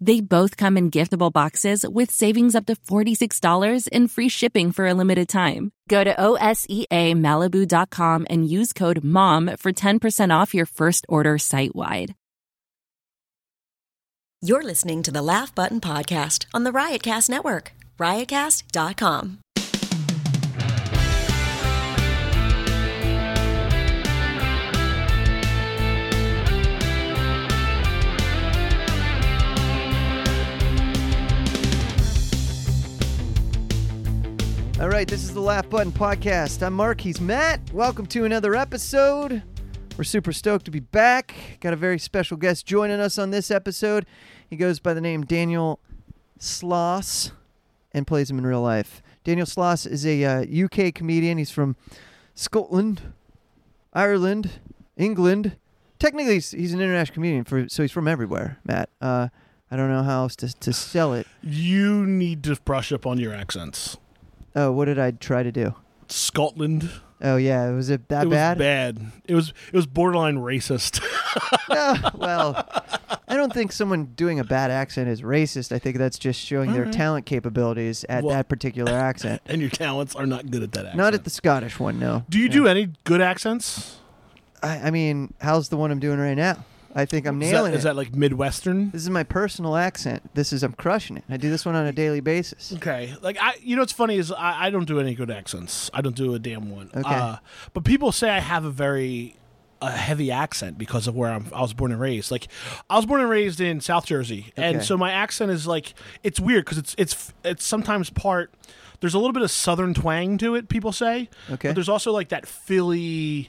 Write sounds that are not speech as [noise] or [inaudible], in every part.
They both come in giftable boxes with savings up to $46 and free shipping for a limited time. Go to OSEAMalibu.com and use code MOM for 10% off your first order site wide. You're listening to the Laugh Button Podcast on the Riotcast Network, riotcast.com. All right, this is the Laugh Button Podcast. I'm Mark. He's Matt. Welcome to another episode. We're super stoked to be back. Got a very special guest joining us on this episode. He goes by the name Daniel Sloss and plays him in real life. Daniel Sloss is a uh, UK comedian. He's from Scotland, Ireland, England. Technically, he's, he's an international comedian, for, so he's from everywhere, Matt. Uh, I don't know how else to, to sell it. You need to brush up on your accents. Oh, what did I try to do? Scotland. Oh, yeah. Was it that it was bad? bad. It was it was borderline racist. [laughs] No, well, I don't think someone doing a bad accent is racist. I think that's just showing their talent capabilities at Well- that particular accent. [laughs] and your talents are not good at that accent. Not at the Scottish one, no. Do you do any good accents? I, I mean, how's the one I'm doing right now? I think I'm Is nailing that, is it. that like Midwestern? this is my personal accent. This is I'm crushing it. I do this one on a daily basis. Okay, like I, you know, what's funny is I, I don't do any good accents. I don't do a damn one. Okay. Uh, but people say I have a very a heavy accent because of where I'm, I was born and raised. Like, I was born and raised in South Jersey, and Okay. so my accent is like it's weird because it's it's it's sometimes part. There's a little bit of southern twang to it. People say, Okay. but there's also like that Philly.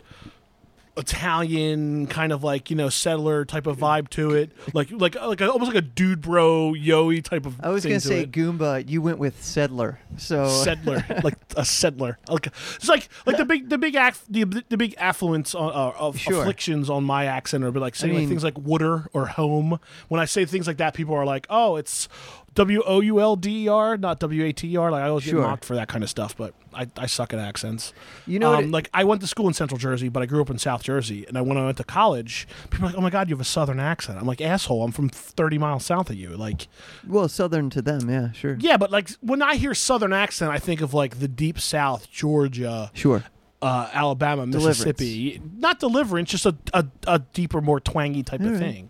Italian kind of like you know settler type of vibe to it, [laughs] like like like a, almost like a dude bro yoey type of. I was thing gonna to say it Goomba. You went with Settler. So [laughs] settler, like a settler. Like it's like like the big the big aff, the, the big affluence on, uh, of Sure. afflictions on my accent are like saying like mean- things like wooder or home. When I say things like that, people are like, "Oh, it's W O U L D E R, not W A T E R." Like I always Sure. get mocked for that kind of stuff, but I, I suck at accents. You know um, it- like I went to school in Central Jersey, but I grew up in South Jersey, and I, when I went to college, people are like, "Oh my God, you have a Southern accent." I'm like, "Asshole, I'm from 30 miles south of you." Like. well, Southern to them, yeah, sure, Yeah, but like when I hear Southern accent, I think of like the deep South, Georgia, sure. uh, Alabama, Deliverance. Mississippi. Not deliverance, just a, a, a deeper, more twangy type of Alright. thing.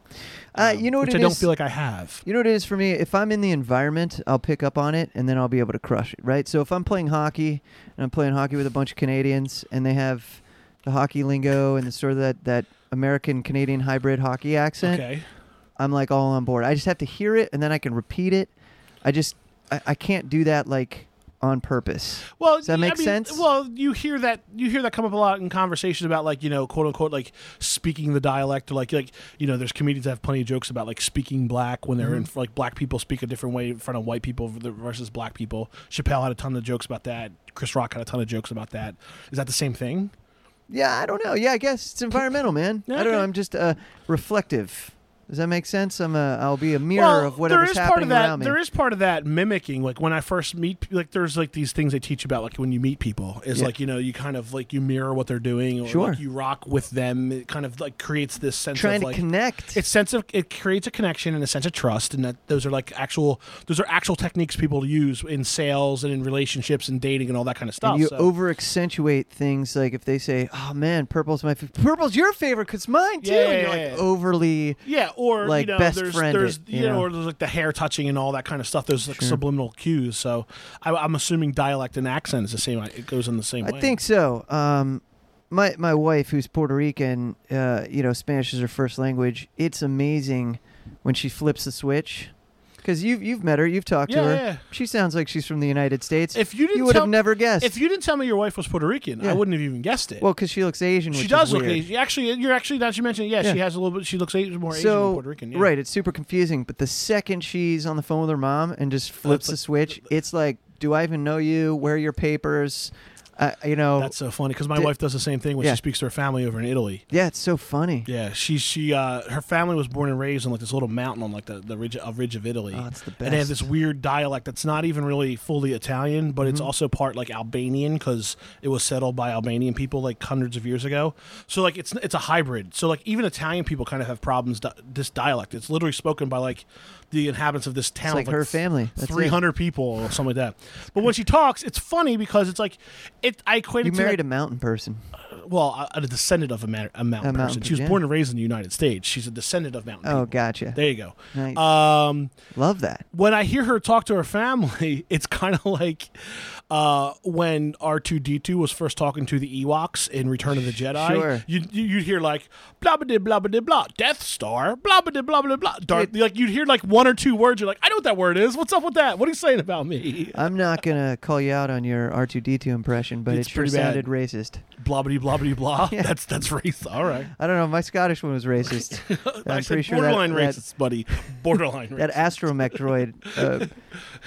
Uh, Um, you know what which it I don't is? feel like I have. You know what it is for me? If I'm in the environment, I'll pick up on it and then I'll be able to crush it, right? So if I'm playing hockey and I'm playing hockey with a bunch of Canadians and they have the hockey lingo and the sort of that, that American Canadian hybrid hockey accent, Okay. I'm like all on board. I just have to hear it and then I can repeat it. I just, I, I can't do that like on purpose. Well, Does that I make mean, sense? Well, you hear that you hear that come up a lot in conversations about like you know quote unquote like speaking the dialect or like like you know there's comedians that have plenty of jokes about like speaking black when they're Mm-hmm. in like black people speak a different way in front of white people versus black people. Chappelle had a ton of jokes about that. Chris Rock had a ton of jokes about that. Is that the same thing? Yeah, I don't know. Yeah, I guess it's environmental, man. I don't know. I'm just uh, reflective. Does that make sense? I'm a, I'll be a mirror well, of whatever's there is part happening of that, around me. There is part of that mimicking. Like when I first meet, like there's like these things they teach about, like when you meet people, is Yeah. like you know you kind of like you mirror what they're doing, or Sure. like you rock with them. It kind of like creates this sense Trying of to like connect. it's sense of it creates a connection and a sense of trust, and that those are like actual those are actual techniques people use in sales and in relationships and dating and all that kind of stuff. and you so. over accentuate things like if they say, "Oh man, purple's my f- purple's your favorite because mine too," Yeah, and you're yeah, like yeah. overly. Yeah, or like, you know, best there's, friend there's you you know, know? or there's like the hair touching and all that kind of stuff. There's like Sure. subliminal cues. So I, I'm assuming dialect and accent is the same. It goes in the same I way. think so. Um, my my wife, who's Puerto Rican, uh, you know, Spanish is her first language. It's amazing when she flips the switch. Because you've you've met her, you've talked to her. yeah, yeah. She sounds like she's from the United States. If you didn't you would tell, have never guessed. If you didn't tell me your wife was Puerto Rican, Yeah. I wouldn't have even guessed it. well, because she looks Asian. she which does is look weird. Asian. Actually, you're actually now that you mentioned, it, yeah, Yeah. she has a little bit. She looks Asian, more Asian so Puerto Rican. Yeah. right, it's super confusing. But the second she's on the phone with her mom and just flips the switch, it's like, do I even know you? Where are your papers? I, you know, That's so funny because my wife does the same thing when Yeah. she speaks to her family over in Italy. yeah, it's so funny. Yeah, she she uh her family was born and raised on like this little mountain on like the the ridge, a ridge of Italy. Oh, it's the best. And they have this weird dialect that's not even really fully Italian, but Mm-hmm. it's also part like Albanian because it was settled by Albanian people like hundreds of years ago. So like it's it's a hybrid. So like even Italian people kind of have problems di- this dialect. It's literally spoken by like the inhabitants of this town. like of, her family. Three hundred people or something like that. But when she talks, it's funny because it's like it. I equate You it to married that- a mountain person. Well, a, a descendant of a, ma- a mountain A mountain person. She was born and raised in the United States. She's a descendant of mountain. Oh, people. gotcha. There you go. Nice. Um, Love that. when I hear her talk to her family, [laughs] it's kind of like uh, when R two D two was first talking to the Ewoks in Return of the Jedi. Sure. You you- you'd hear like blah blah blah blah blah Death Star blah blah blah blah blah. Darth, like you'd hear like one or two words. You're like, I know what that word is. What's up with that? What are you saying about me? I'm not gonna call you out on your R2D2 impression, but It's it sure sounded racist. blah blah blah blah blah. [laughs] Yeah. That's that's race. All right. I don't know. My Scottish one was racist. [laughs] I'm pretty sure that- borderline that- racist, buddy. Borderline racist. that astromech droid uh,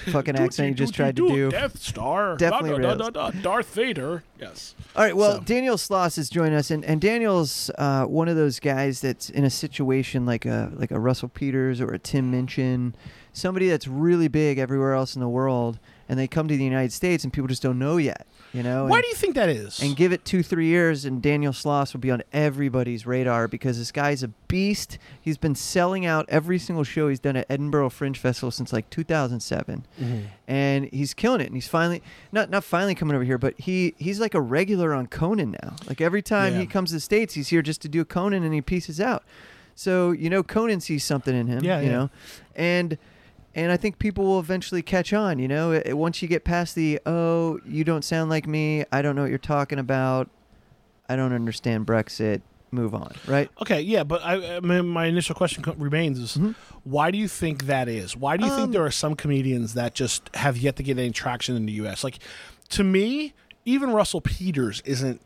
[laughs] fucking accent you just tried to do. Death Star. Definitely da, da, da. Darth Vader. Yes. All right, well, So- Daniel Sloss is joining us, and, and Daniel's uh, one of those guys that's in a situation like a like a Russell Peters or a Tim Minchin, somebody that's really big everywhere else in the world, and they come to the United States and people just don't know yet, you know. Why and, do you think that is? and give it two three years, and Daniel Sloss will be on everybody's radar because this guy's a beast. He's been selling out every single show he's done at Edinburgh Fringe Festival since like 2007 Mm-hmm. and he's killing it. And he's finally not not finally coming over here, but he he's like a regular on Conan now. Like every time Yeah. he comes to the states, he's here just to do Conan, and he pieces out. So you know, Conan sees something in him. Yeah, you yeah. know, and and I think people will eventually catch on. You know, It- once you get past the oh, you don't sound like me. I don't know what you're talking about. I don't understand Brexit. Move on, right? Okay, yeah, but I, I mean, my initial question remains: is why do you think that is? Why do you Mm-hmm. Um, think there are some comedians that just have yet to get any traction in the U.S.? Like, to me, even Russell Peters isn't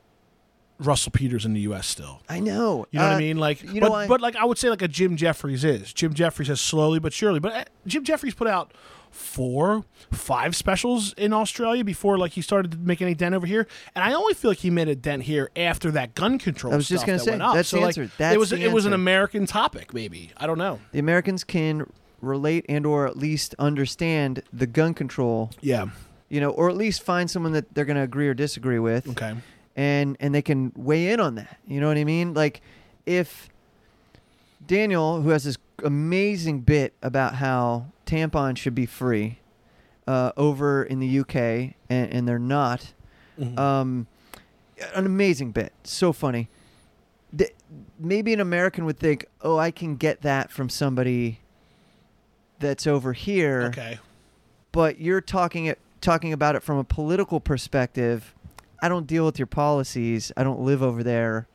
Russell Peters in the U.S. Still. I know. You know what Uh, I mean? Like, you but, know, I- but like I would say, like a Jim Jeffries is. Jim Jeffries has slowly but surely. But uh, Jim Jeffries put out four, five specials in Australia before like he started to make any dent over here. And I only feel like he made a dent here after that gun control. I was just gonna that say, that's so, the like, answer. That's it was it was an. American topic, maybe. I don't know. the Americans can relate and or at least understand the gun control Yeah. you know, or at least find someone that they're going to agree or disagree with, Okay. And and they can weigh in on that. You know what I mean? Like, if Daniel, who has this amazing bit about how tampons should be free uh, over in the UK, and, and they're not, Mhm. um, an amazing bit, so funny. Th- maybe an American would think, "Oh, I can get that from somebody that's over here." okay. but you're talking it talking about it from a political perspective. I don't deal with your policies. I don't live over there.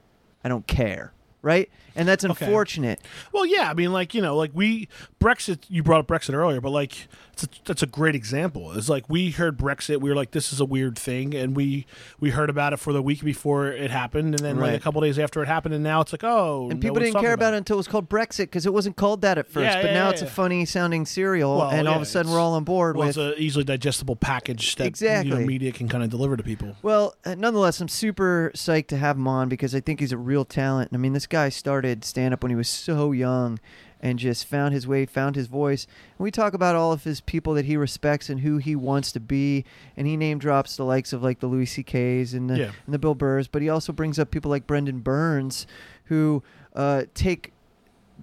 I don't care. Right? And that's Okay. unfortunate. Well, yeah, I mean, like you know, like we Brexit. You brought up Brexit earlier, but like it's a, that's a great example. It's like we heard Brexit, we were like, this is a weird thing, and we we heard about it for the week before it happened, and then like a couple days after it happened, and now it's like, oh, And no people didn't care about it until it was called Brexit because it wasn't called that at first. Yeah, but yeah, now yeah, it's a funny sounding cereal, Well, and all of a sudden we're all on board Well, with. it's an easily digestible package that you Exactly. know, media can kind of deliver to people. Well, uh, nonetheless, I'm super psyched to have him on because I think he's a real talent. I mean, this guy started stand up when he was so young and just found his way, found his voice. And we talk about all of his people that he respects and who he wants to be. And he name drops the likes of like the Louis C.K.'s and the, Yeah. and the Bill Burrs, but he also brings up people like Brendon Burns who uh, take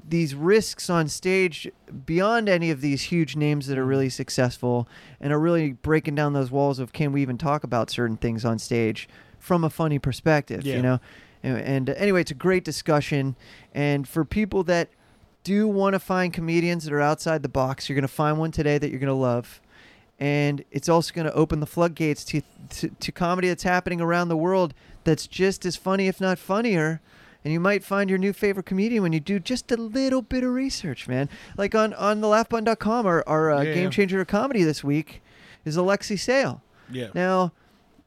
these risks on stage beyond any of these huge names that are really successful and are really breaking down those walls of can we even talk about certain things on stage from a funny perspective Yeah. you know and, and uh, anyway it's a great discussion and for people that do want to find comedians that are outside the box. You're going to find one today that you're going to love. And it's also going to open the floodgates to, to to comedy that's happening around the world that's just as funny if not funnier. And you might find your new favorite comedian when you do just a little bit of research man. Like on on the laughbutton.com our, our uh, Yeah, game changer of comedy this week is Alexei Sayle. Yeah. now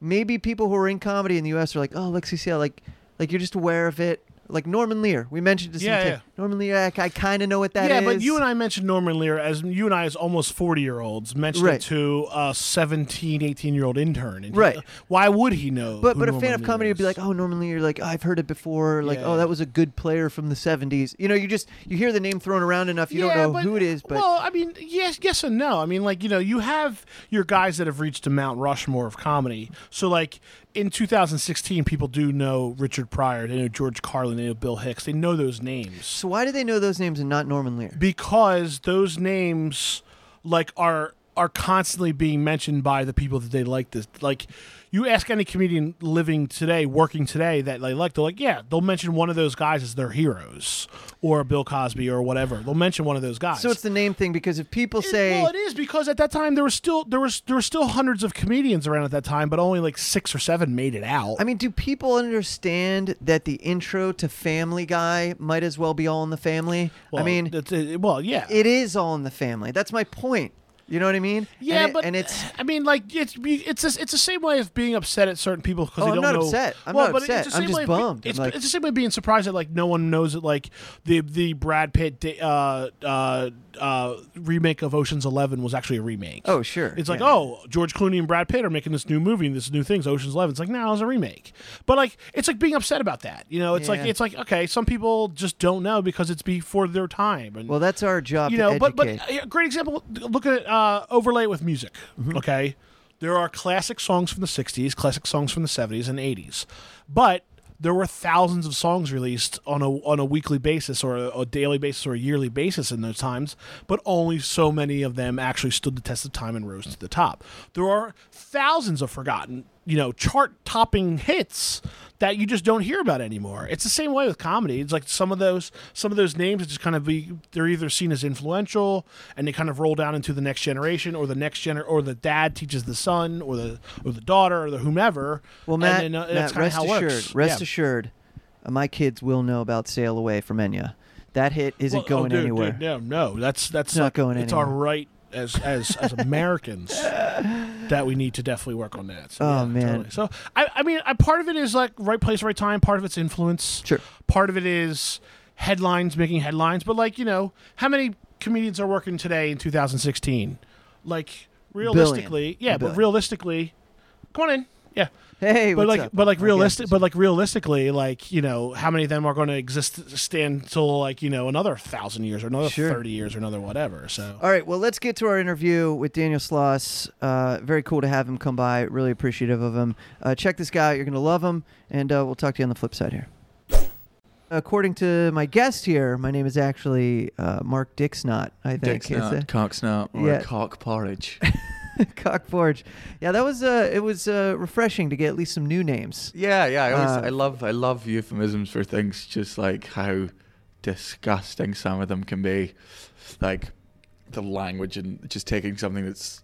maybe people who are in comedy in the us are like oh Alexei Sayle like like you're just aware of it. Like norman lear we mentioned this Yeah, yeah. Norman Lear, I, I kind of know what that is. yeah, but you and I mentioned Norman Lear as you and I as almost 40 year olds mentioned Right. it to a 17, 18 year old intern. And he- Right. why would he know? But who but a Norman fan of Lear comedy would be is? like, oh, Norman Lear, like I've heard it before. Like, Yeah. oh, that was a good player from the '70s. You know, you just you hear the name thrown around enough, you don't know but, who it is. But well, I mean, yes, yes and no. I mean, like you know, you have your guys that have reached a Mount Rushmore of comedy. So like in 2016, people do know Richard Pryor, they know George Carlin, they know Bill Hicks, they know those names so why do they know those names and not Norman Lear? because those names like are are constantly being mentioned by the people that they like this like you ask any comedian living today working today that they like they're like yeah they'll mention one of those guys as their heroes or bill cosby or whatever they'll mention one of those guys So it's the name thing because if people It- say well, it is because at that time there was still there was there were still hundreds of comedians around at that time, but only like six or seven made it out. I mean, do people understand that the intro to Family Guy might as well be All in the Family? Well, I mean, it, well, yeah, it is All in the Family. That's my point. You know what I mean? yeah, and it- but and it's I mean, like it's it's a, it's the same way of being upset at certain people because Oh, they I'm don't not know. upset. I'm well, not upset. I'm just of be- bummed. It's, like- it's the same way of being surprised that like no one knows that like the the Brad Pitt uh, uh, uh, remake of Ocean's Eleven was actually a remake. oh sure, It's like, Yeah. oh, George Clooney and Brad Pitt are making this new movie and this new thing's Ocean's Eleven. It's like, no, it's a remake. But like, it's like being upset about that. You know, it's like it's like okay, some people just don't know because it's before their time. And Well, that's our job. you to know, but but a great example. Look at uh, overlay it with music. Mm-hmm. Okay, there are classic songs from the '60s, classic songs from the '70s and '80s, but there were thousands of songs released on a on a weekly basis or a, a daily basis or a yearly basis in those times, but only so many of them actually stood the test of time and rose to the top. There are thousands of forgotten, you know, chart topping hits that you just don't hear about anymore. It's the same way with comedy. It's like some of those some of those names that just kind of be they're either seen as influential and they kind of roll down into the next generation or the next gener or the dad teaches the son or the or the daughter or the whomever. Well, And Matt, then, uh, Matt that's rest how assured, rest Yeah. assured, uh, my kids will know about "Sail Away" from Enya. That hit isn't Well, oh, going dude, anywhere. dude, no, no, that's that's not going anywhere. It's anywhere. our right as as as Americans that we need to definitely work on that. So, Oh, yeah, man. totally. So I I mean, I, part of it is like right place, right time. Part of it's influence. Sure. Part of it is headlines making headlines. But like you know, how many comedians are working today in 2016? Like realistically, yeah, A but realistically, come on in, yeah. Hey, But what's like, up? but like realistic, but like realistically, like you know, how many of them are going to exist stand till like you know another thousand years or another Sure. thirty years or another whatever. So All right, well, let's get to our interview with Daniel Sloss. Uh, very cool to have him come by. Really appreciative of him. Uh, check this guy out. You're going to love him, and uh, we'll talk to you on the flip side here. According to my guest here, my name is actually uh, Mark Dixnot, I think. Dick Is snot, it? cock snot, or Yeah. cock porridge. [laughs] [laughs] Cock Forge. Yeah, that was uh, it was uh, refreshing to get at least some new names. yeah, yeah. I always, Uh, I love, I love euphemisms for things. Just like how disgusting some of them can be, like the language and just taking something that's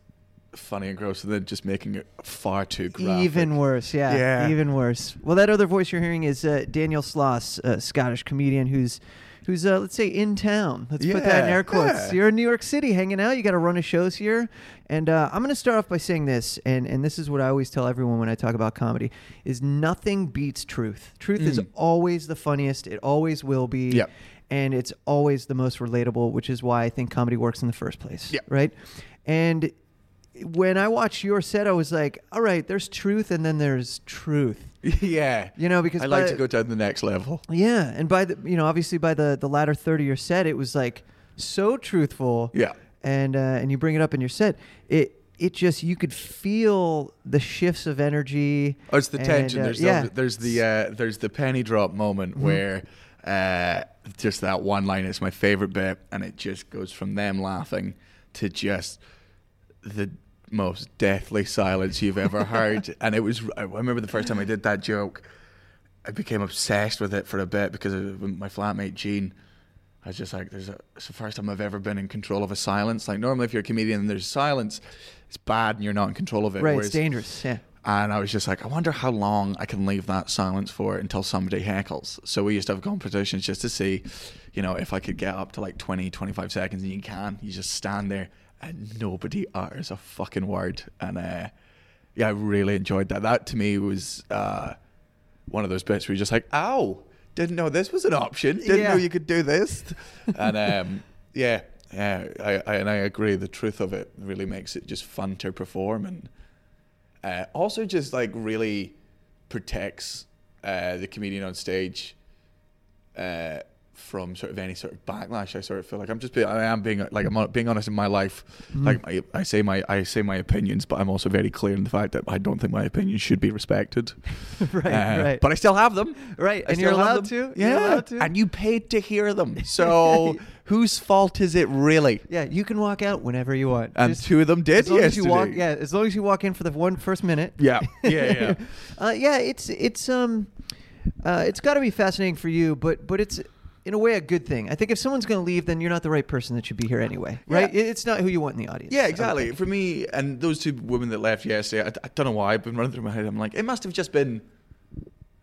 funny and gross and then just making it far too graphic. Even worse, yeah, Yeah. even worse. Well, that other voice you're hearing is uh, Daniel Sloss, a Scottish comedian who's who's uh, let's say in town. Let's put that in Yeah, air quotes. yeah. You're in New York City hanging out. You got to run a shows here, and uh, I'm going to start off by saying this, and and this is what I always tell everyone when I talk about comedy: is nothing beats truth. Truth is Mm. always the funniest. It always will be. Yep. And it's always the most relatable, which is why I think comedy works in the first place. Yeah. Right. And when I watched your set, I was like, all right, there's truth and then there's truth. [laughs] yeah. You know, because I like to go down the next level. Yeah, and by the you know, obviously by the the latter third of your set, it was like so truthful. Yeah. And uh, and you bring it up in your set, it it just you could feel the shifts of energy. Oh, it's the and, tension. uh, there's yeah. the, there's the uh, there's the penny drop moment Mm-hmm. where uh, just that one line is my favorite bit, and it just goes from them laughing to just the most deathly silence you've ever heard. [laughs] and it was. I remember the first time I did that joke, I became obsessed with it for a bit because of my flatmate Gene. I was just like, "There's a." It's the first time I've ever been in control of a silence. Like normally, if you're a comedian and there's silence, it's bad and you're not in control of it. right, Whereas it's dangerous. Yeah. and I was just like, I wonder how long I can leave that silence for until somebody heckles. So we used to have competitions just to see, you know, if I could get up to like 20, 25 seconds. And you can. You just stand there and nobody utters a fucking word. And uh, yeah, I really enjoyed that. That to me was uh, one of those bits where you're just like, ow. didn't know this was an option. Didn't Yeah. know you could do this. and um, yeah, yeah, I, I and I agree. The truth of it really makes it just fun to perform, and uh, also just like really protects uh, the comedian on stage uh, from sort of any sort of backlash. I sort of feel like I'm just being, I am being like I'm being honest in my life. Mm-hmm. Like I, I say my I say my opinions, but I'm also very clear in the fact that I don't think my opinions should be respected. [laughs] right, Uh, right. But I still have them. Right, I and you're allowed to? Yeah, allowed to? and you paid to hear them. [laughs] So whose fault is it really? yeah, you can walk out whenever you want. And Just- two of them did as long as you walk, yesterday. yeah, as long as you walk in for the one first minute. Yeah, yeah, [laughs] yeah. uh, yeah, it's it's um, uh, it's got to be fascinating for you, but but it's in a way a good thing. I think if someone's going to leave, then you're not the right person that should be here anyway, right? Yeah. It's not who you want in the audience. Yeah, exactly. For me, and those two women that left yesterday, I, I don't know why. I've been running through my head. I'm like, it must have just been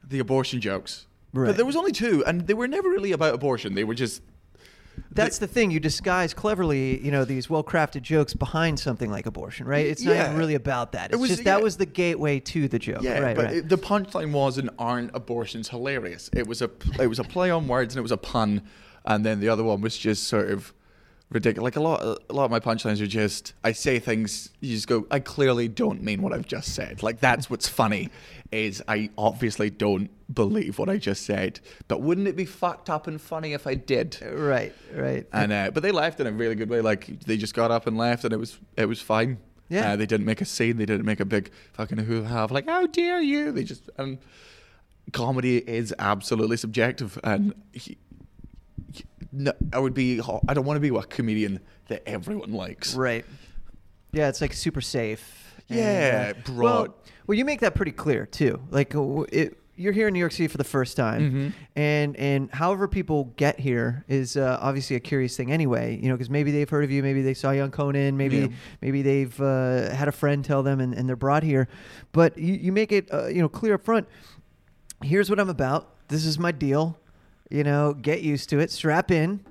the abortion jokes. Right. But there was only two, and they were never really about abortion. They were just. That's the thing. You disguise cleverly, you know, these well-crafted jokes behind something like abortion, right? It's not Yeah. even really about that. It was- just that was the gateway to the joke. Yeah, right, but right. It, the punchline was, "And "aren't abortions hilarious?" It was a it was a play on words and it was a pun, and then the other one was just sort of ridiculous. Like a lot a lot of my punchlines are just I say things you just go I clearly don't mean what I've just said. Like that's what's funny is I obviously don't believe what I just said. But wouldn't it be fucked up and funny if I did? right, right. And uh, but they left in a really good way. Like they just got up and left, and it was it was fine. Yeah. uh, they didn't make a scene. They didn't make a big fucking hoo ha like, how dare you? They just and comedy is absolutely subjective, and he, no, I would be. I don't want to be a comedian that everyone likes. Right. Yeah, it's like super safe. Yeah, uh, broad. Well, well, you make that pretty clear too. Like uh, it, you're here in New York City for the first time, Mm-hmm. and and however people get here is uh, obviously a curious thing anyway. You know, because maybe they've heard of you, maybe they saw you on Conan, maybe Yeah. maybe they've uh, had a friend tell them, and, and they're brought here. But you, you make it uh, you know clear up front. Here's what I'm about. This is my deal. You know, get used to it. Strap in.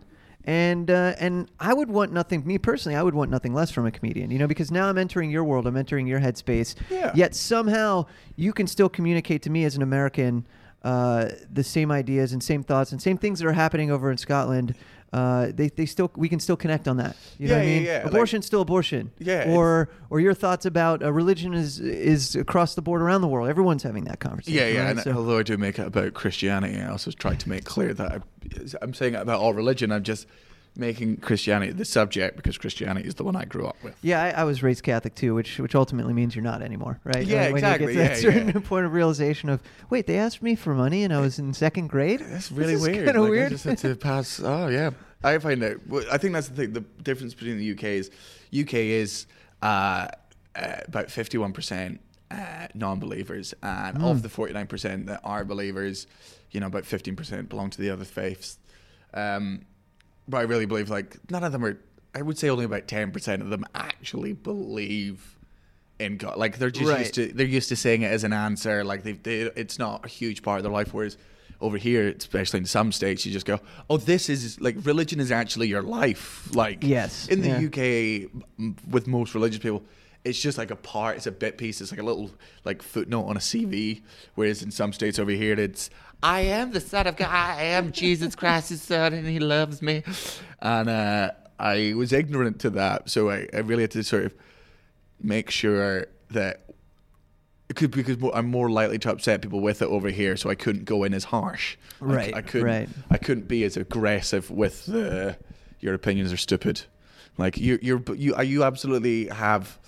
And uh, and I would want nothing. Me personally, I would want nothing less from a comedian. You know, because now I'm entering your world. I'm entering your headspace. Yeah. Yet somehow you can still communicate to me as an American uh, the same ideas and same thoughts and same things that are happening over in Scotland. Uh, they, they still we can still connect on that. You know Yeah, what I yeah, mean? yeah, like- Abortion's still abortion. Yeah, Or or your thoughts about uh, religion is is across the board around the world. Everyone's having that conversation. Yeah, yeah. right? And So- although I do make it about Christianity, I also try to make clear that I, I'm saying it about all religion. I'm just making Christianity the subject because Christianity is the one I grew up with. Yeah, I, I was raised Catholic too, which which ultimately means you're not anymore, right? Yeah, when exactly, You get to that yeah, certain yeah. [laughs] point of realization of, wait, they asked me for money and I was in second grade. That's really This weird. Kind of Like, I weird. just had to pass. [laughs] Oh yeah, I find it. well, I think that's the thing. The difference between the UK is UK is uh, uh, about fifty-one percent uh, non-believers, and of the forty-nine percent that are believers, you know, about fifteen percent belong to the other faiths. Um, but I really believe like none of them are. I would say only about ten percent of them actually believe in God. Like they're just Right. used to they're used to saying it as an answer. Like they, they it's not a huge part of their life. Whereas over here, especially in some states, you just go, "Oh, this is like religion is actually your life." Like Yes, in the yeah. UK, m- with most religious people. It's just like a part. It's a bit piece. It's like a little like footnote on a CV. Whereas in some states over here, it's I am the son of God. I am Jesus Christ's son, and He loves me. And uh, I was ignorant to that, so I, I really had to sort of make sure that it could because I'm more likely to upset people with it over here, so I couldn't go in as harsh. I Right, I, couldn't. right. I couldn't be as aggressive with the your opinions are stupid. Like you, you're you you absolutely have.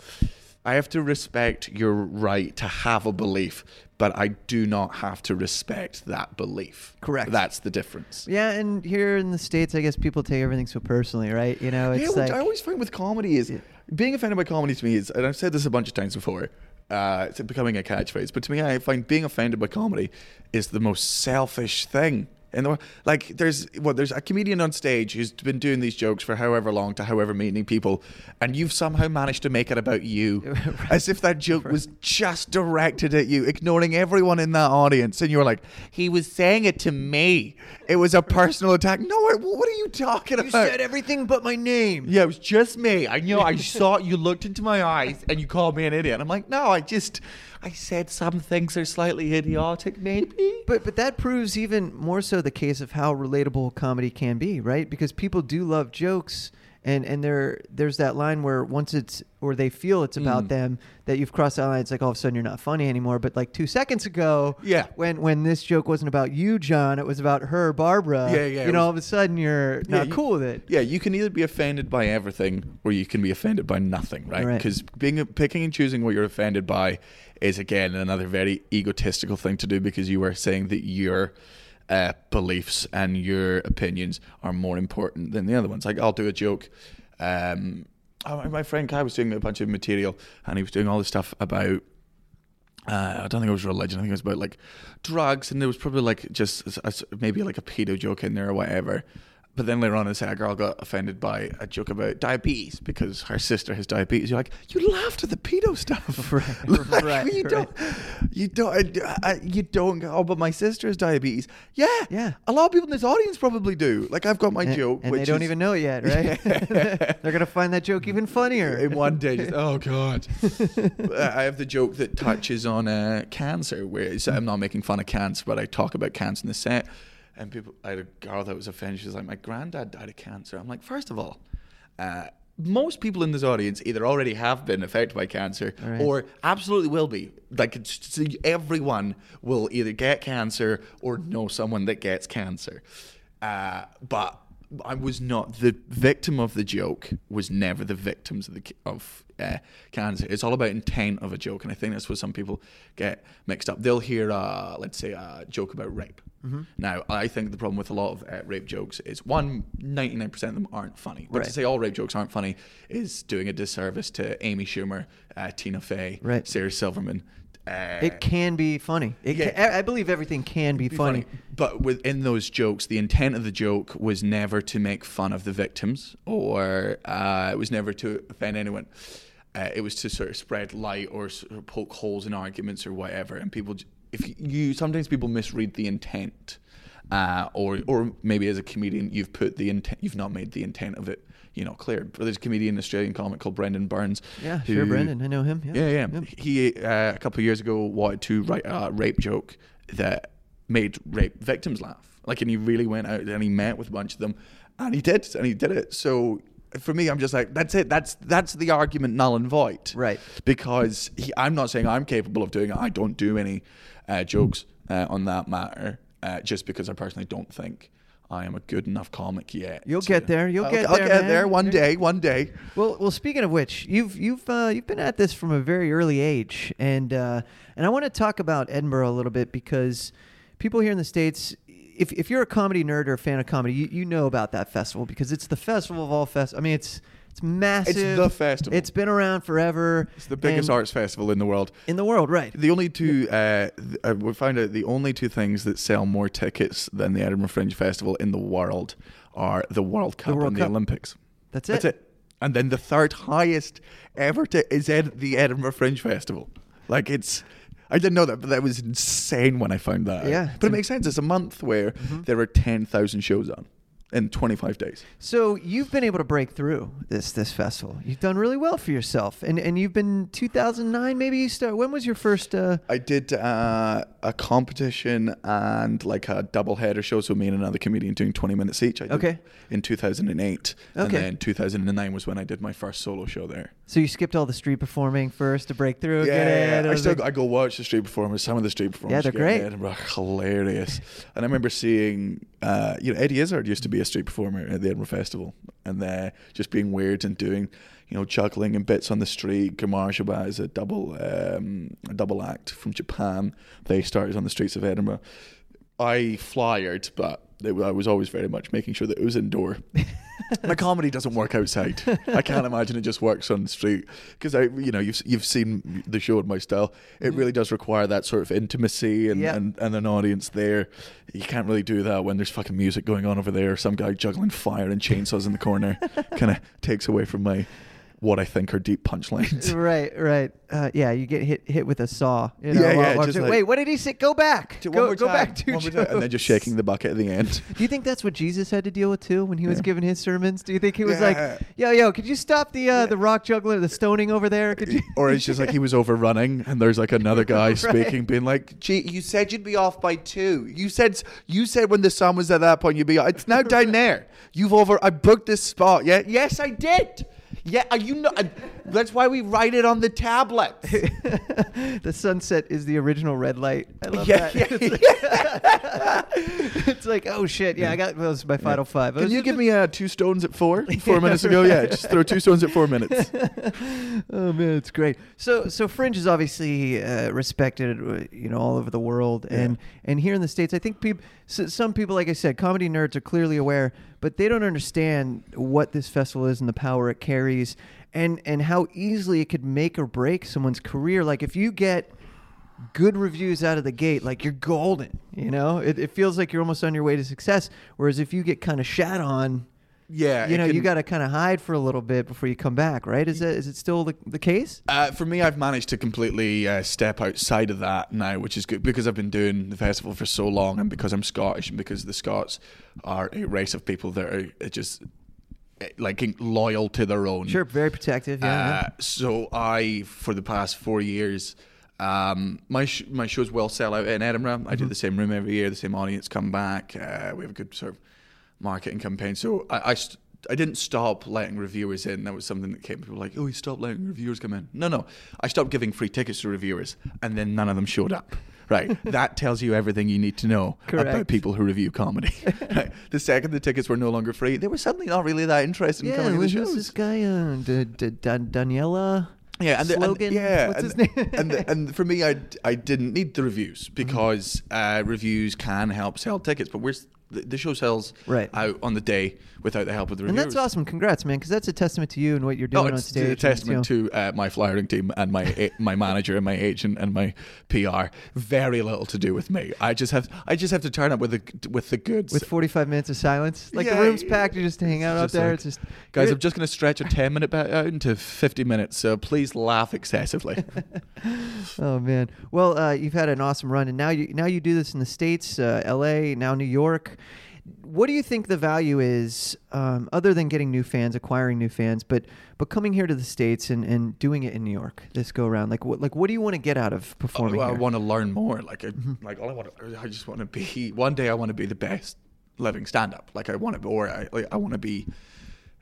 I have to respect your right to have a belief, but I do not have to respect that belief. Correct. That's the difference. Yeah, and here in the states, I guess people take everything so personally, right? You know, it's yeah, like I always find with comedy is being offended by comedy to me is, and I've said this a bunch of times before. Uh, it's becoming a catchphrase, but to me, I find being offended by comedy is the most selfish thing. In the, world. like, there's well, there's a comedian on stage who's been doing these jokes for however long to however many people, and you've somehow managed to make it about you, [laughs] as if that joke was just directed at you, ignoring everyone in that audience, and you're like, he was saying it to me. It was a personal attack. No, what are you talking you about? You said everything but my name. Yeah, it was just me. I know. I [laughs] saw you looked into my eyes and you called me an idiot. I'm like, no, I just, I said some things are slightly idiotic, maybe. But but that proves even more so the case of how relatable comedy can be, right? Because people do love jokes, and and there there's that line where once it's or they feel it's about Mm. them that you've crossed that line. It's like all of a sudden you're not funny anymore. But like two seconds ago, Yeah. when when this joke wasn't about you, John, it was about her, Barbara. Yeah, yeah, You know, was- all of a sudden you're Yeah, not you- cool with it. Yeah, you can either be offended by everything or you can be offended by nothing, right? Right. Because being picking and choosing what you're offended by is again another very egotistical thing to do because you are saying that your uh, beliefs and your opinions are more important than the other ones. Like I'll do a joke. Um, my- friend Kai was doing a bunch of material and he was doing all this stuff about uh, I don't think it was religion. I think it was about like drugs, and there was probably like just a- maybe like a pedo joke in there or whatever. But then later on, I said girl got offended by a joke about diabetes because her sister has diabetes. You're like, you laughed at the pedo stuff, [laughs] Right, [laughs] Like, right, You don't, you don't, you don't. Oh, but my sister has diabetes. Yeah, Yeah. A lot of people in this audience probably do. Like I've got my And, joke, and which they don't is- even know it yet, [laughs] right? They're gonna find that joke even funnier. in one day. Just, oh god! I have the joke that touches on uh, cancer, where it's, I'm not making fun of cancer, but I talk about cancer in the set. And people, I had a girl that was offended. She was like, "My granddad died of cancer." I'm like, first of all. Uh, most people in this audience either already have been affected by cancer Right. or absolutely will be. Like everyone will either get cancer or know someone that gets cancer. Uh, but I was not the victim of the joke. Was never the victims of the of uh, cancer. It's all about intent of a joke, and I think that's what some people get mixed up. They'll hear, uh, let's say, a joke about rape. Now, I think the problem with a lot of uh, rape jokes is one, 99% of them aren't funny. But to say all rape jokes aren't funny is doing a disservice to Amy Schumer, uh, Tina Fey, Right. Sarah Silverman. Uh, it can be funny. It Yeah. can, I believe everything can be, be funny. But within those jokes, the intent of the joke was never to make fun of the victims or uh, it was never to offend anyone. Uh, it was to sort of spread light or sort of poke holes in arguments or whatever. And people, if you sometimes people misread the intent, uh, or or maybe as a comedian you've put the intent, you've not made the intent of it, you know, clear. But there's a comedian, Australian comic called Brendon Burns. Yeah, sure, Brendon. I know him. Yeah, yeah, yeah. Yep. He uh, a couple of years ago wanted to write a rape joke that made rape victims laugh. Like, and he really went out and he met with a bunch of them, and he did, and he did it. So for me, I'm just like, that's it. That's that's the argument null and void. Right. Because he, I'm not saying I'm capable of doing it. I don't do any uh, jokes uh, on that matter, uh, just because I personally don't think. I am a good enough comic yet. You'll to- get there. You'll I'll, get I'll there, get man. there one day. One day. Well, well. Speaking of which, you've you've uh, you've been at this from a very early age, and uh, and I want to talk about Edinburgh a little bit because people here in the states, if if you're a comedy nerd or a fan of comedy, you, you know about that festival because it's the festival of all fest. I mean, it's it's massive. It's the festival. It's been around forever. It's the biggest and- arts festival in the world. in the world, right? The only two, uh, th- uh, we found out the only two things that sell more tickets than the Edinburgh Fringe Festival in the world are the World Cup World and Cup. the Olympics. That's it. That's it. And then the third highest ever is Ed- the Edinburgh Fringe Festival. Like it's, I didn't know that, but that was insane when I found that. out. Yeah, but it makes sense. It's a month where there are ten thousand shows on in twenty five days. So you've been able to break through this this festival. You've done really well for yourself, and and you've been 2009 maybe you start. When was your first? Uh, I did uh, a competition and like a double header show. So me and another comedian doing 20 minutes each. Okay. In 2008. And Okay. then 2009 was when I did my first solo show there. So you skipped all the street performing first to break through. Yeah, I still like- I go watch the street performers. Some of the street performers, Yeah, they're in great. Hilarious. and I remember seeing, uh, you know, Eddie Izzard used to be a street performer at the Edinburgh Festival, and uh, just being weird and doing, you know, juggling and bits on the street. Gamarjobat is a double, um, a double act from Japan. They started on the streets of Edinburgh. I flyered, but it, I was always very much making sure that it was indoor. [laughs] My comedy doesn't work outside. I can't imagine it just works on the street because I, you know, you've you've seen the show and my style. It really does require that sort of intimacy and, Yeah. and, and an audience there. You can't really do that when there's fucking music going on over there. Some guy juggling fire and chainsaws in the corner kind of takes away from my what I think are deep punchlines. [laughs] Right, right. Uh, yeah, you get hit hit with a saw. You know, Yeah, while yeah, just like- Wait, what did he say? Go back. Go, go time, back to one more time, and then just shaking the bucket at the end. [laughs] Do you think that's what Jesus had to deal with too when he was giving his sermons? Do you think he was Yeah. like, "Yo, yo, could you stop the uh, the rock juggler, the stoning over there? Could you?" or it's just like he was [laughs] overrunning, and there's like another guy speaking, being like, "Gee, you said you'd be off by two. You said you said when the sun was at that point you'd be. It's now down there. You've over. I booked this spot. Yeah, yes, I did. Yeah, uh, you know. uh, that's why we write it on the tablet. [laughs] the sunset is the original red light. I love Yeah, that. yeah, [laughs] [laughs] it's like, oh shit, yeah, I got those my final five. Can you give me uh, two stones at four? Four minutes ago, yeah. Just throw two stones at four minutes. Oh man, it's great. So so Fringe is obviously uh, respected, uh, you know, all over the world, and and here in the states, I think people, some people, like I said, comedy nerds are clearly aware, but they don't understand what this festival is and the power it carries, and and how easily it could make or break someone's career. Like if you get good reviews out of the gate, like you're golden. You know, it, it feels like you're almost on your way to success. Whereas if you get kind of shat on. Yeah, You it know, you got to kind of hide for a little bit before you come back, right? Is that is it still the, the case? Uh, for me, I've managed to completely uh, step outside of that now, which is good because I've been doing the festival for so long, and because I'm Scottish, and because the Scots are a race of people that are uh, just uh, like loyal to their own. Sure, very protective. Yeah. yeah. Uh, so I, for the past four years, um, my sh- my shows will sell out in Edinburgh. I do Mm-hmm. the same room every year, the same audience come back. Uh, we have a good sort of marketing campaign. So I I, st- I didn't stop letting reviewers in. That was something that came. People were like, oh, you stopped letting reviewers come in. No, no, I stopped giving free tickets to reviewers, and then none of them showed up. Right, [laughs] that tells you everything you need to know about people who review comedy. [laughs] right. The second the tickets were no longer free, they were suddenly not really that interested in coming to the shows. this guy? Uh, D- D- Dan- Daniela. Yeah, and, the, and yeah, What's and, his name? and, the- [laughs] and for me, I, I didn't need the reviews because uh, reviews can help sell tickets, but we're the, the show sells Right. out on the day without the help of the reviews, and that's awesome. Congrats, man, because that's a testament to you and what you're Oh, doing on it's stage. a and, testament you know- to uh, my flyering team and my my manager and my agent and my PR. Very little to do with me. I just have I just have to turn up with the with the goods. with 45 minutes of silence. Like Yeah, the room's packed, you just hang out out there. like, it's just Guys, I'm just going to stretch a 10 minute bet out into 50 minutes, so please laugh excessively. [laughs] Oh man. Well, uh, you've had an awesome run, and now you now you do this in the states, uh, L.A., now New York. What do you think the value is, um, other than getting new fans, acquiring new fans, but but coming here to the states and, and doing it in New York this go around? Like what like what do you want to get out of performing Oh, I here? want to learn more. Like, I, Mm-hmm. like all I want, to, I just want to be. One day, I want to be the best living stand-up. Like, I want to, or I, like, I want to be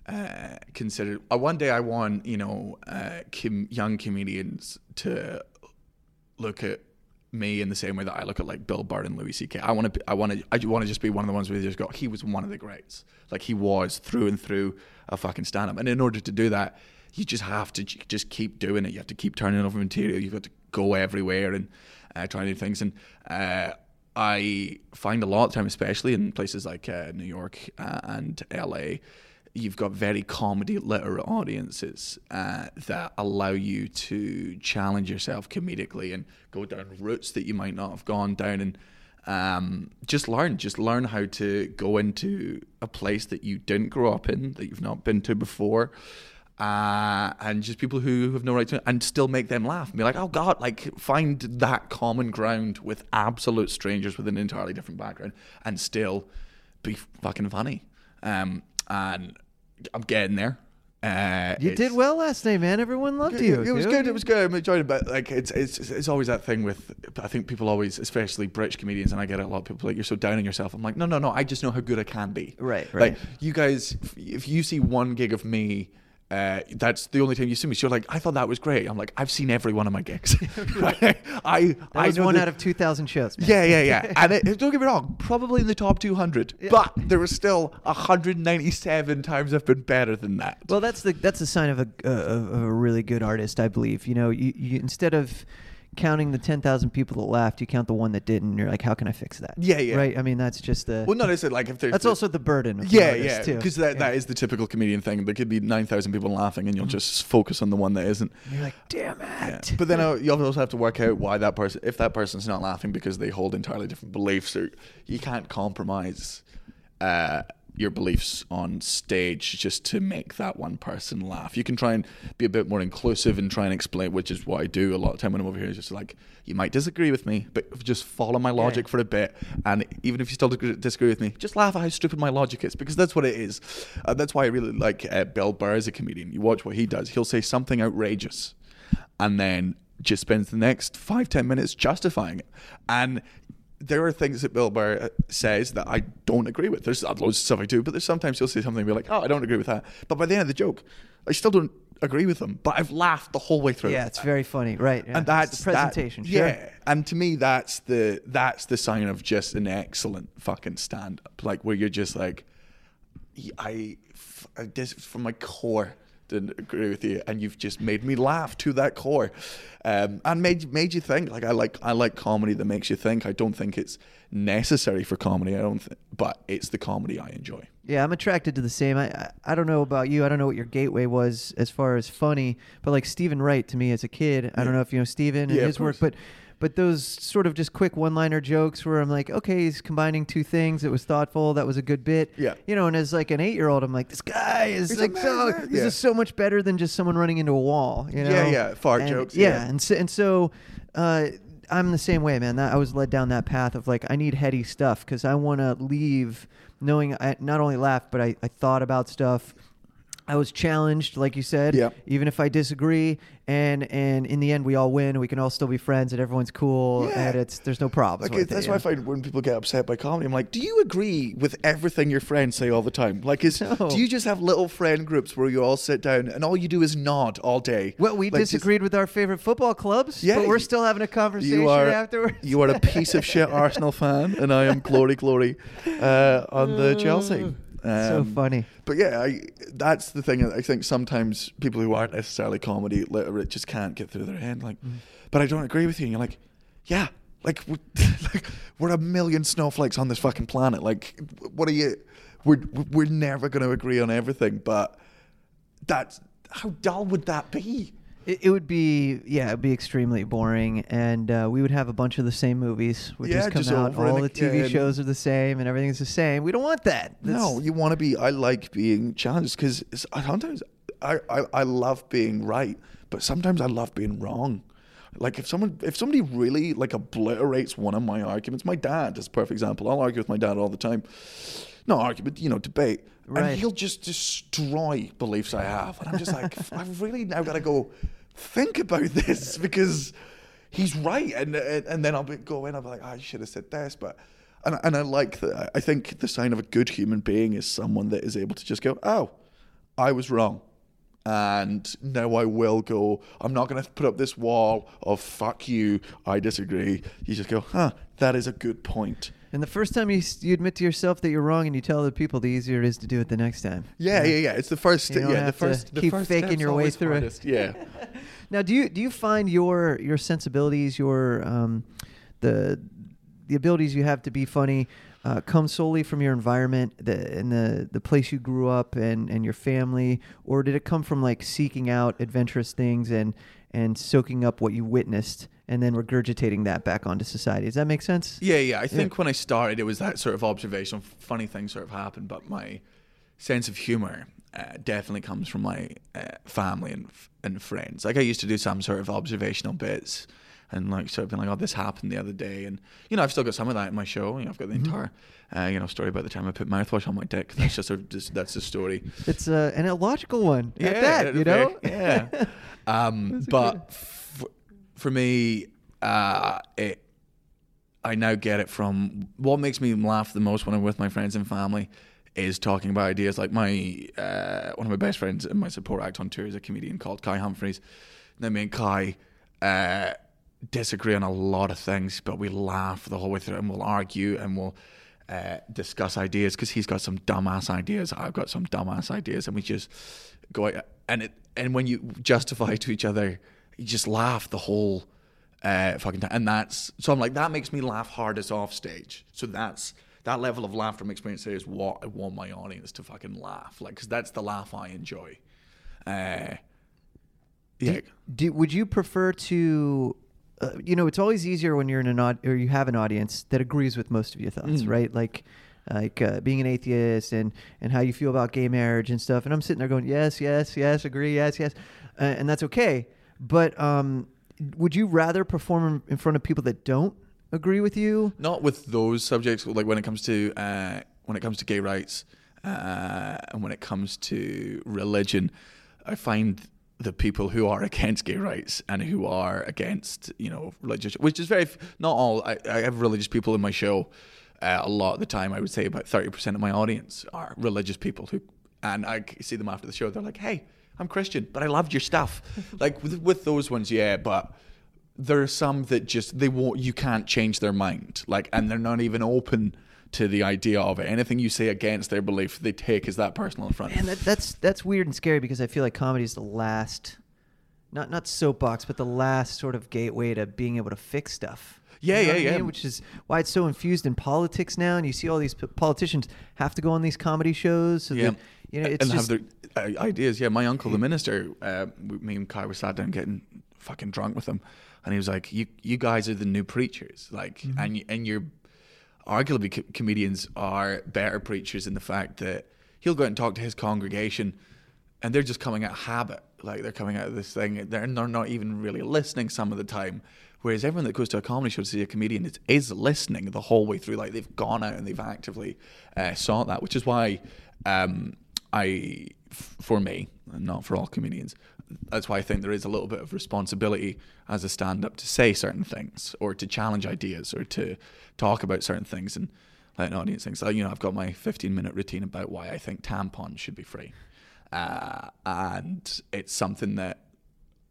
uh, considered. Uh, one day, I want you know, uh, com- young comedians to look at me in the same way that I look at like Bill Burr and Louis C.K. I want to, I want to, I want to just be one of the ones where just go, he was one of the greats. Like he was through and through a fucking stand-up. And in order to do that, you just have to just keep doing it. You have to keep turning over material. You've got to go everywhere and uh, try new things. And uh, I find a lot of time, especially in places like uh, New York uh, and LA, you've got very comedy literate audiences uh, that allow you to challenge yourself comedically and go down routes that you might not have gone down. And um, just learn just learn how to go into a place that you didn't grow up in that you've not been to before uh, and just people who have no right to and still make them laugh and be like oh god like find that common ground with absolute strangers with an entirely different background and still be fucking funny. Um, and I'm getting there. Uh, you did well last night, man. Everyone loved you. It was dude. good. It was good. I'm enjoying it, but like it's it's it's always that thing with. I think people always, especially British comedians, and I get it a lot of people like you're so down on yourself. I'm like, no, no, no. I just know how good I can be. Right, right. Like you guys, if you see one gig of me. Uh, that's the only time you see me. So you're like, I thought that was great. I'm like, I've seen every one of my gigs. [laughs] I That I was know one the- out of 2,000 shows. Man. yeah, yeah, yeah. [laughs] And it, don't get me wrong, probably in the top 200. But there was still 197 times I've been better than that. Well, that's the that's a sign of a uh, of of a really good artist, I believe. You know, you, you instead of counting the ten thousand people that laughed, you count the one that didn't. And you're like, how can I fix that? Yeah, yeah. Right. I mean, that's just the. well, not it like if there's that's the- also the burden. Of yeah, yeah, too. because that, Yeah. that is the typical comedian thing. There could be nine thousand people laughing, and you'll just focus on the one that isn't. You're like, damn Yeah. it. But then uh, you also have to work out why that person, if that person's not laughing because they hold entirely different beliefs, or you can't compromise uh, your beliefs on stage just to make that one person laugh. You can try and be a bit more inclusive and try and explain, which is what I do a lot of time when I'm over here. Is just like you might disagree with me, but just follow my logic for a bit, and even if you still disagree with me, just laugh at how stupid my logic is because that's what it is. Uh, that's why I really like uh, Bill Burr as a comedian. You watch what he does; he'll say something outrageous, and then just spends the next five ten minutes justifying it, and there are things that Bill Burr uh, says that I don't agree with. There's loads of stuff I do, but there's sometimes he'll say something and be like, "Oh, I don't agree with that." But by the end of the joke, I still don't agree with him. But I've laughed the whole way through. Yeah, it's very funny, right? yeah. and that's It's the presentation. That, sure. Yeah, and to me, that's the that's the sign of just an excellent fucking stand up. Like where you're just like, I, just from my core didn't agree with you, and you've just made me laugh to that core, um, and made made you think. Like I like I like comedy that makes you think. I don't think it's necessary for comedy. I don't, th- but it's the comedy I enjoy. Yeah, I'm attracted to the same. I, I I don't know about you. I don't know what your gateway was as far as funny, but like Steven Wright to me as a kid. I don't know if you know Steven and Yeah, his work, but but those sort of just quick one-liner jokes where I'm like, okay, he's combining two things. It was thoughtful. That was a good bit. Yeah. You know, and as like an eight-year-old, I'm like, this guy is He's like so. amazing. This Yeah. is so much better than just someone running into a wall. You know. Yeah, yeah, fart And- jokes, Yeah, yeah. and so and so. Uh, I'm the same way, man. That, I was led down that path of like I need heady stuff because I want to leave knowing I not only laughed but I, I thought about stuff. I was challenged, like you said, Yeah. even if I disagree, and and in the end we all win. We can all still be friends, and everyone's cool, Yeah. and it's there's no problems. Like that's it, why I find when people get upset by comedy, I'm like, do you agree with everything your friends say all the time? Like, is [laughs] No. do you just have little friend groups where you all sit down and all you do is nod all day? Well, we Like, just- disagreed with our favorite football clubs, Yeah, but we're still having a conversation you are afterwards. you are a piece of shit Arsenal fan, and I am [laughs] glory glory uh, on the Chelsea. So Um, funny. But yeah, I, that's the thing. I think sometimes people who aren't necessarily comedy literate just can't get through their head. Like, but I don't agree with you. And you're like, yeah, like we're, [laughs] like we're a million snowflakes on this fucking planet. Like, what are you? We're we're never going to agree on everything. But that's how dull would that be? It, it would be yeah, it'd be extremely boring, and uh, we would have a bunch of the same movies would Yeah, just come just out. over and All the TV again. shows are the same, and everything's the same. We don't want that. No, you want to be. I like being challenged because sometimes I, I I love being right, but sometimes I love being wrong. Like if someone if somebody really like obliterates one of my arguments, my dad is a perfect example. I'll argue with my dad all the time. Not argument, you know, debate. Right. And he'll just destroy beliefs I have. And I'm just like, [laughs] I've really now got to go think about [laughs] this because he's right. And and, and then I'll be, go in, I'll be like, ah, oh, I should have said this. But and, and I like that. I think the sign of a good human being is someone that is able to just go, oh, I was wrong. And now I will go, I'm not going to put up this wall of fuck you, I disagree. You just go, huh, that is a good point. And the first time you you admit to yourself that you're wrong and you tell other people, the easier it is to do it the next time. Yeah, yeah, yeah. It's the first. You yeah, the first. the keep first faking your way through it. Yeah. [laughs] Now, do you do you find your your sensibilities, your um, the the abilities you have to be funny uh, come solely from your environment, the and the the place you grew up and and your family, or did it come from like seeking out adventurous things and and soaking up what you witnessed and then regurgitating that back onto society? Does that make sense? Yeah, yeah. I think when I started, it was that sort of observation. Funny things sort of happened, but my sense of humor uh, definitely comes from my uh, family and and friends. Like I used to do some sort of observational bits. And like sort of being like, oh, this happened the other day, and you know, I've still got some of that in my show. You know, I've got the entire, uh, you know, story about the time I put mouthwash on my dick. That's just a, just, that's the story. It's uh, an illogical one Yeah, at that, you know. Yeah. [laughs] um, but f- for me, uh, it, I now get it from what makes me laugh the most when I'm with my friends and family is talking about ideas. Like my uh, one of my best friends and my support act on tour is a comedian called Kai Humphries. Now me and Kai uh, disagree on a lot of things, but we laugh the whole way through, and we'll argue and we'll uh, discuss ideas because he's got some dumbass ideas, I've got some dumbass ideas, and we just go out and it and when you justify to each other, you just laugh the whole uh, fucking time, and that's so I'm like that makes me laugh hardest off stage. So that's that level of laughter me say is what I want my audience to fucking laugh like because that's the laugh I enjoy. Uh, yeah. Do, would you prefer to, uh, you know, it's always easier when you're in an aud- or you have an audience that agrees with most of your thoughts, Mm. right? Like, like uh, being an atheist and and how you feel about gay marriage and stuff. And I'm sitting there going, yes, yes, yes, agree, yes, yes, uh, and that's okay. But um, would you rather perform in front of people that don't agree with you? Not with those subjects. Like when it comes to uh, when it comes to gay rights uh, and when it comes to religion, I find the people who are [laughs] against gay rights and who are against you know religious, which is very not all. I, I have religious people in my show. Uh, a lot of the time, I would say about thirty percent of my audience are religious people who, and I see them after the show. They're like, "Hey, I'm Christian, but I loved your stuff." [laughs] like with, with those ones, yeah, but there are some that just they won't. You can't change their mind, like, and they're not even open to the idea of it. Anything you say against their belief, they take as that personal affront. And that, that's that's weird and scary because I feel like comedy is the last, not not soapbox, but the last sort of gateway to being able to fix stuff. Yeah, You know yeah, I yeah. mean? Which is why it's so infused in politics now, and you see all these p- politicians have to go on these comedy shows. So yeah, that, you know, it's and just have their uh, ideas. Yeah, my uncle, the minister, uh, me and Kai were sat down getting fucking drunk with him, and he was like, "You, you guys are the new preachers, like, Mm-hmm. and and you're arguably co- comedians are better preachers in the fact that he'll go out and talk to his congregation, and they're just coming out of habit, like they're coming out of this thing, they're, they're not even really listening some of the time." Whereas everyone that goes to a comedy show to see a comedian is, is listening the whole way through. Like they've gone out and they've actively uh, sought that, which is why um, I, f- for me, and not for all comedians, that's why I think there is a little bit of responsibility as a stand-up to say certain things or to challenge ideas or to talk about certain things and let an audience think. So you know, I've got my 15-minute routine about why I think tampons should be free, uh, and it's something that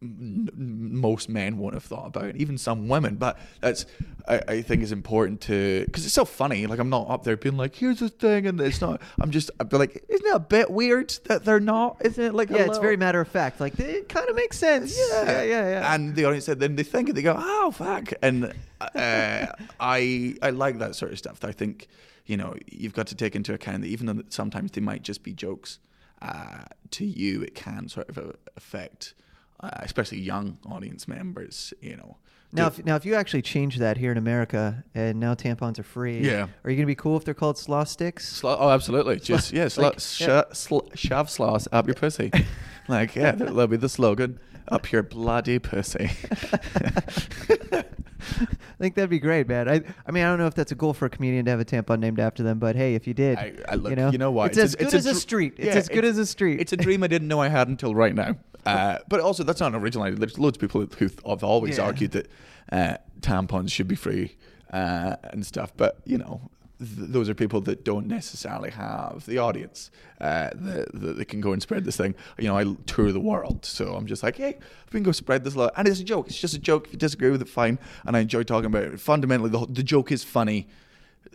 most men won't have thought about, even some women. But that's I, I think is important to because it's so funny. Like I'm not up there being like, "Here's the thing," and it's not. I'm just I'd be like, "Isn't it a bit weird that they're not?" Isn't it like yeah, it's very matter of fact. Like it kind of makes sense. yeah, yeah, yeah. yeah. And the audience said, then they think and they go, "Oh fuck!" And uh, [laughs] I I like that sort of stuff. I think you know you've got to take into account that even though sometimes they might just be jokes, uh, to you it can sort of uh, affect, uh, especially young audience members. You know. now, if, now, if you actually change that here in America, and now tampons are free, Yeah. are you gonna be cool if they're called Sloss sticks? Slo- oh, absolutely. Just yeah, slo- [laughs] like, sh- yeah. sl- shove sloths up your pussy. [laughs] like yeah, that'll be the slogan. Up your bloody pussy. [laughs] [laughs] I think that'd be great, man. I, I mean, I don't know if that's a goal for a comedian to have a tampon named after them, but hey, if you did, I, I look, you know, you know what? It's, as good as a dr- street. It's yeah, as good as a street. It's a dream I didn't know I had until right now. [laughs] Uh, but also, that's not an original idea. There's loads of people who have always Yeah. argued that uh, tampons should be free uh, and stuff. But you know, th- those are people that don't necessarily have the audience uh, that, that, can go and spread this thing. You know, I tour the world, so I'm just like, hey, we can go spread this love. And it's a joke. It's just a joke. If you disagree with it, fine. And I enjoy talking about it. Fundamentally, the, the joke is funny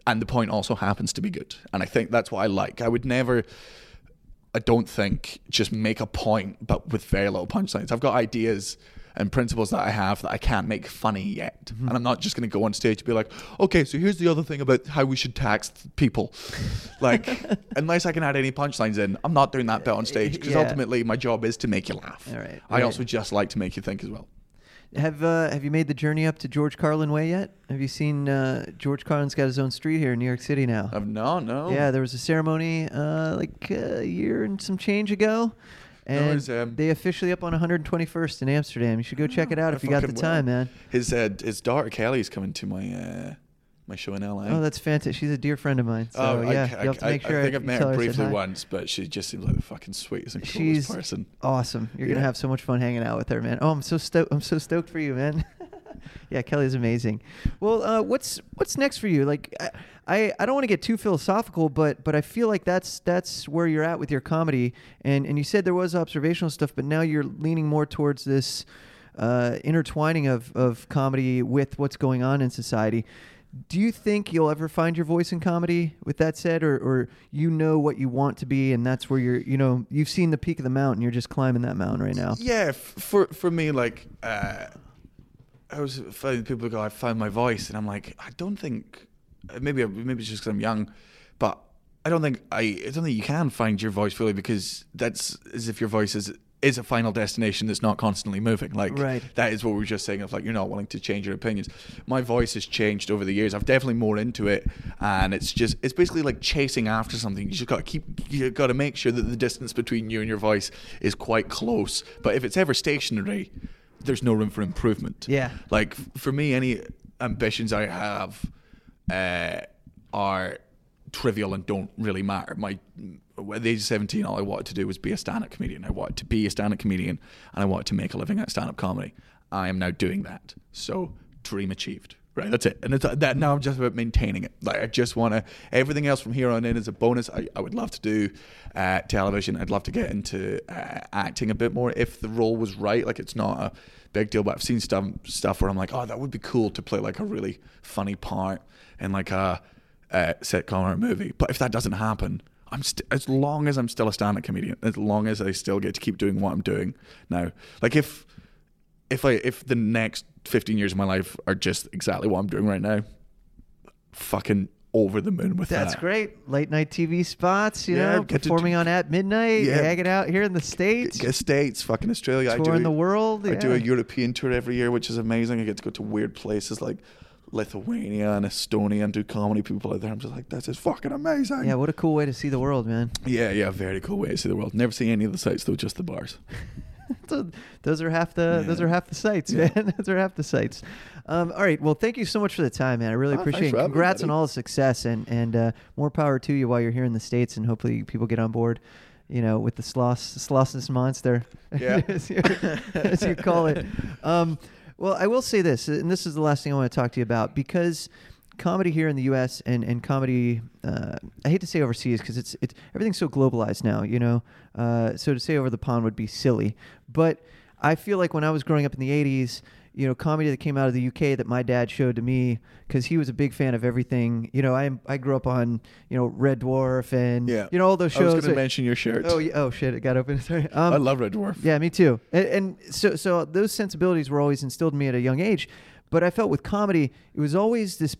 and the point also happens to be good. And I think that's what I like. I would never, I don't think, just make a point, but with very little punchlines. I've got ideas and principles that I have that I can't make funny yet. Mm-hmm. And I'm not just going to go on stage and be like, okay, so here's the other thing about how we should tax people. [laughs] like, unless I can add any punchlines in, I'm not doing that bit on stage because Yeah. ultimately my job is to make you laugh. All right, I right. also just like to make you think as well. Have uh, Have you made the journey up to George Carlin Way yet? Have you seen uh, George Carlin's got his own street here in New York City now? I've, no, no. Yeah, there was a ceremony uh, like a year and some change ago, and um, they officially up on 121st in Amsterdam. You should go check it out I if you got the will. time, man. His uh, his daughter Kelly's coming to my uh, my show in LA. Oh, that's fantastic. She's a dear friend of mine. So Oh, yeah, I, you have to make sure. I think you I've met her briefly once, but she just seems like the fucking sweetest and coolest She's person. awesome. You're gonna have so much fun hanging out with her, man. Oh, I'm so stoked. I'm so stoked for you, man. [laughs] [laughs] yeah, Kelly's amazing. Well, uh, what's what's next for you? Like, I I, don't want to get too philosophical, but but I feel like that's that's where you're at with your comedy. And and you said there was observational stuff, but now you're leaning more towards this uh, intertwining of of comedy with what's going on in society. Do you think you'll ever find your voice in comedy? With that said, or, or you know what you want to be, and that's where you're. You know, you've seen the peak of the mountain. You're just climbing that mountain right now. Yeah, f- for for me, like uh, I was finding people go, I found my voice, and I'm like, I don't think uh, maybe uh, maybe it's just because I'm young, but I don't think I I don't think you can find your voice fully because that's as if your voice is is a final destination that's not constantly moving. Like Right. that is what we were just saying of like you're not willing to change your opinions. My voice has changed over the years. I've definitely more into it, and it's just it's basically like chasing after something. You just got to keep you got to make sure that the distance between you and your voice is quite close. But if it's ever stationary, there's no room for improvement. Yeah. Like for me, any ambitions I have uh, are trivial and don't really matter. My at the age of seventeen, all I wanted to do was be a stand-up comedian. I wanted to be a stand-up comedian, and I wanted to make a living at stand-up comedy. I am now doing that. So dream achieved. Right, that's it. And it's, that now I'm just about maintaining it. Like I just want to. Everything else from here on in is a bonus. I, I would love to do uh, television. I'd love to get into uh, acting a bit more if the role was right. Like it's not a big deal, but I've seen stuff stuff where I'm like, oh, that would be cool to play like a really funny part in like a, uh sitcom or a movie. But if that doesn't happen, I'm st- as long as I'm still a stand-up comedian, as long as I still get to keep doing what I'm doing now. Like if if I if the next 15 years of my life are just exactly what I'm doing right now, fucking over the moon with That's that. That's great. Late night TV spots, you Yeah, know, get performing do- on at midnight, Yeah. hanging out here in the States, Get States, fucking Australia. I do touring the world. I do a. European tour every year, which is amazing. I get to go to weird places like Lithuania and Estonia and do comedy. People out there, I'm just like, this is fucking amazing. Yeah, what a cool way to see the world, man. yeah, yeah. Very cool way to see the world. Never see any of the sights though, just the bars. [laughs] [laughs] Those are half the those are half the sites, Yeah. man. [laughs] those are half the sites. Um, all right. Well, thank you so much for the time, man. I really Oh, appreciate it. having me, Congrats on all the success and and uh, more power to you while you're here in the states, and hopefully people get on board. You know, with the sloss slossless monster, [laughs] Yeah. as, you, as you call it. Um, well, I will say this, and this is the last thing I want to talk to you about because comedy here in the U.S. and and comedy, uh, I hate to say overseas because it's it's everything's so globalized now. You know, uh, so to say over the pond would be silly, but I feel like when I was growing up in the '80s. You know, comedy that came out of the UK that my dad showed to me because he was a big fan of everything. You know, I I grew up on you know Red Dwarf and Yeah. you know all those shows. I was going to mention your shirt. oh, yeah, oh shit! It got open. [laughs] Sorry. Um, I love Red Dwarf. yeah, me too. And, and so, so those sensibilities were always instilled in me at a young age. But I felt with comedy, it was always this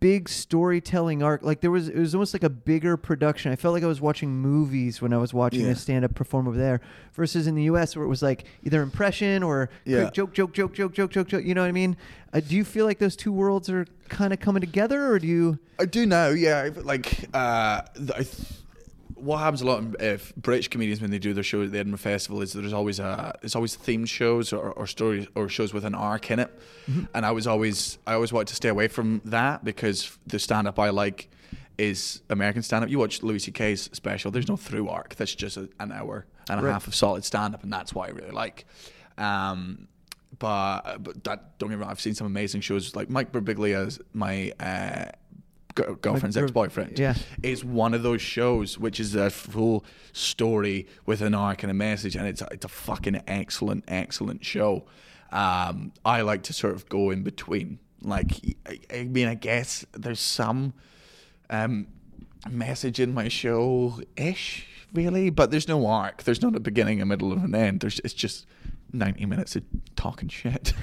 big storytelling arc. Like there was, it was almost like a bigger production. I felt like I was watching movies when I was watching Yeah. a stand-up perform over there, versus in the U.S. where it was like either impression or Yeah. quick joke, joke, joke, joke, joke, joke, joke. You know what I mean? Uh, do you feel like those two worlds are kind of coming together, or do you? I do now, yeah. Like, uh, I th- what happens a lot in if British comedians when they do their show at the Edinburgh Festival is there's always a there's always themed shows or, or stories or shows with an arc in it, and I was always I always wanted to stay away from that because the stand up I like is American stand up. You watch Louis C.K.'s special. There's no through arc. That's just a, an hour and a Right. half of solid stand up, and that's what I really like. Um, but but that don't get me wrong. I've seen some amazing shows like Mike Birbiglia's my uh, girlfriend's ex boyfriend. yeah. is one of those shows which is a full story with an arc and a message, and it's a, it's a fucking excellent excellent show. Um, I like to sort of go in between. Like I, I mean, I guess there's some um, message in my show ish, really, but there's no arc. There's not a beginning, a middle, and an end. There's it's just ninety minutes of talking shit. [laughs]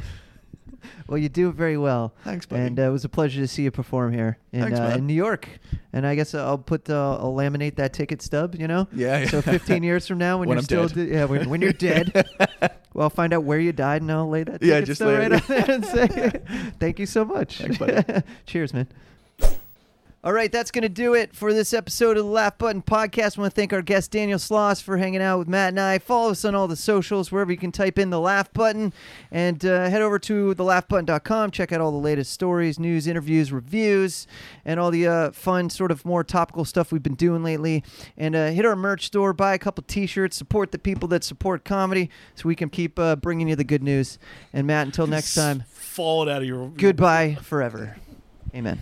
[laughs] Well, you do it very well. Thanks, buddy. And uh, it was a pleasure to see you perform here in, Thanks, uh, in New York. And I guess I'll put uh, I'll laminate that ticket stub. You know. Yeah, yeah. So 15 years from now, when, When you're I'm still dead. de- yeah when, when you're dead, [laughs] well, I'll find out where you died, and I'll lay that Yeah, ticket just stub lay right it. on there and say, [laughs] "Thank you so much." Thanks, buddy. Cheers, man. All right, that's going to do it for this episode of the Laugh Button Podcast. I want to thank our guest, Daniel Sloss, for hanging out with Matt and I. Follow us on all the socials, wherever you can type in the Laugh Button. And uh, head over to thelaughbutton.com. Check out all the latest stories, news, interviews, reviews, and all the uh, fun, sort of more topical stuff we've been doing lately. And uh, hit our merch store, buy a couple t shirts, support the people that support comedy so we can keep uh, bringing you the good news. And Matt, until next time, Fall it out of your goodbye forever. Amen.